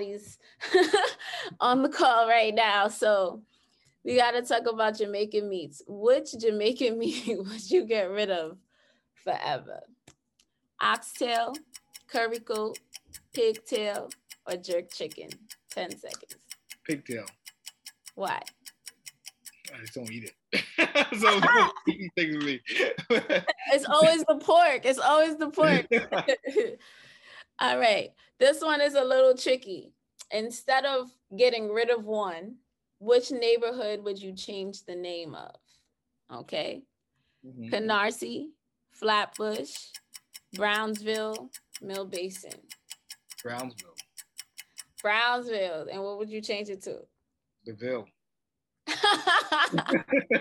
bodies on the call right now. So we got to talk about Jamaican meats. Which Jamaican meat would you get rid of forever? Oxtail, curry goat, pigtail, or jerk chicken? 10 seconds. Pigtail. Why? I just don't eat it. so easy thing to me. it's always the pork. It's always the pork. All right. This one is a little tricky. Instead of getting rid of one, which neighborhood would you change the name of? Okay. Mm-hmm. Canarsie, Flatbush, Brownsville, Mill Basin. Brownsville. Brownsville. And what would you change it to? The Ville.